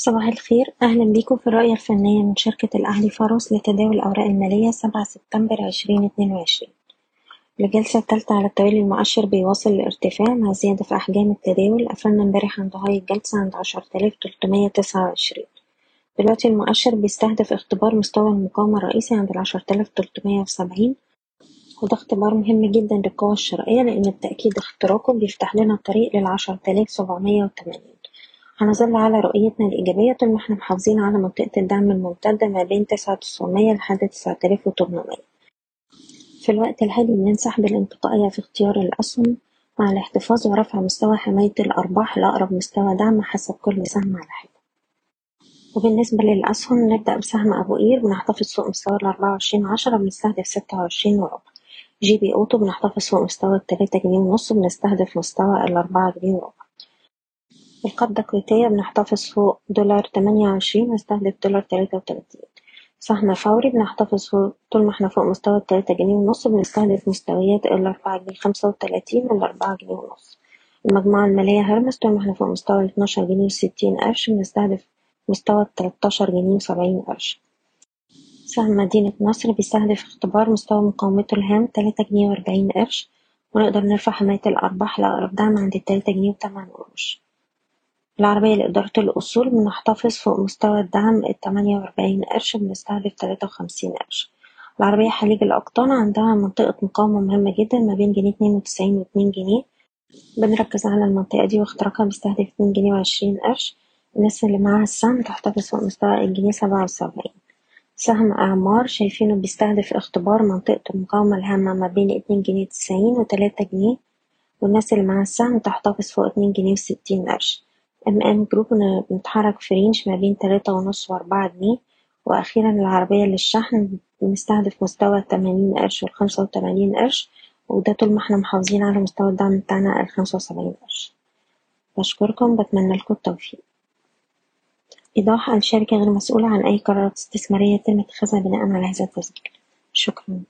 صباح الخير. أهلا بيكم في الرؤية الفنية من شركة الأهلي فاروس لتداول الأوراق المالية سبعة سبتمبر عشرين اتنين وعشرين. الجلسة التالتة على التوالي المؤشر بيواصل الارتفاع مع زيادة في أحجام التداول. قفلنا امبارح عند هاي الجلسة عند عشرة آلاف تلتمية تسعة وعشرين. دلوقتي المؤشر بيستهدف اختبار مستوى المقاومة الرئيسي عند العشرة آلاف تلتمية وسبعين. وده اختبار مهم جدا للقوى الشرائية لأن بالتأكيد اختراقه بيفتح لنا الطريق سبعمية وتمانين. هنظل على رؤيتنا الإيجابية طول ما إحنا محافظين على منطقة الدعم الممتدة ما بين تسعة تسعمية لحد تسعة آلاف وتمنمية. في الوقت الحالي بننصح بالانتقائية في اختيار الأسهم مع الاحتفاظ ورفع مستوى حماية الأرباح لأقرب مستوى دعم حسب كل سهم على حدة. وبالنسبة للأسهم نبدأ بسهم أبو قير بنحتفظ فوق مستوى الأربعة وعشرين عشرة بنستهدف ستة وعشرين وربع. GB Auto بنحتفظ فوق مستوى التلاتة جنيه ونص بنستهدف مستوى الأربعة جنيه وربع. القبضة الكويتية بنحتفظ فوق دولار تمانية وعشرين ونستهدف دولار تلاتة وتلاتين. سهم فوري بنحتفظ فوق طول ما إحنا فوق مستوى التلاتة جنيه ونص بنستهدف مستويات الأربعة جنيه خمسة وتلاتين والأربعة جنيه ونص. المجموعة المالية هرمس طول ما إحنا فوق مستوى الاتناشر جنيه وستين قرش بنستهدف مستوى التلاتاشر جنيه وسبعين قرش. سهم مدينة نصر بيستهدف اختبار مستوى مقاومته الهام تلاتة جنيه وأربعين قرش ونقدر نرفع حماية الأرباح لأقرب دعم عند التلاتة جنيه وتمن قروش العربية لإدارة الأصول بنحتفظ فوق مستوى الدعم التمانية وأربعين قرش بنستهدف تلاتة وخمسين قرش. العربية حليب الأقطان عندها منطقة مقاومة مهمة جدا ما بين جنيه اتنين وتسعين واتنين جنيه. بنركز على المنطقة دي واختراقها بيستهدف اتنين جنيه وعشرين قرش. الناس اللي معاها السهم تحتفظ فوق مستوى الجنيه سبعة وسبعين. سهم أعمار شايفينه بيستهدف اختبار منطقة المقاومة الهامة ما بين اتنين جنيه تسعين وتلاتة جنيه. والناس اللي معاها السهم تحتفظ فوق اتنين جنيه وستين قرش. MM Group بنتحرك في range ما بين تلاتة ونص وأربعة جنيه. وأخيرا العربية للشحن بنستهدف مستوى التمانين قرش والخمسة وتمانين قرش وده طول ما إحنا محافظين على مستوى الدعم بتاعنا الخمسة وسبعين قرش. بشكركم بتمنى لكم التوفيق. إيضاح الشركة غير مسؤولة عن أي قرارات استثمارية يتم اتخاذها بناء على هذا التسجيل. شكرا.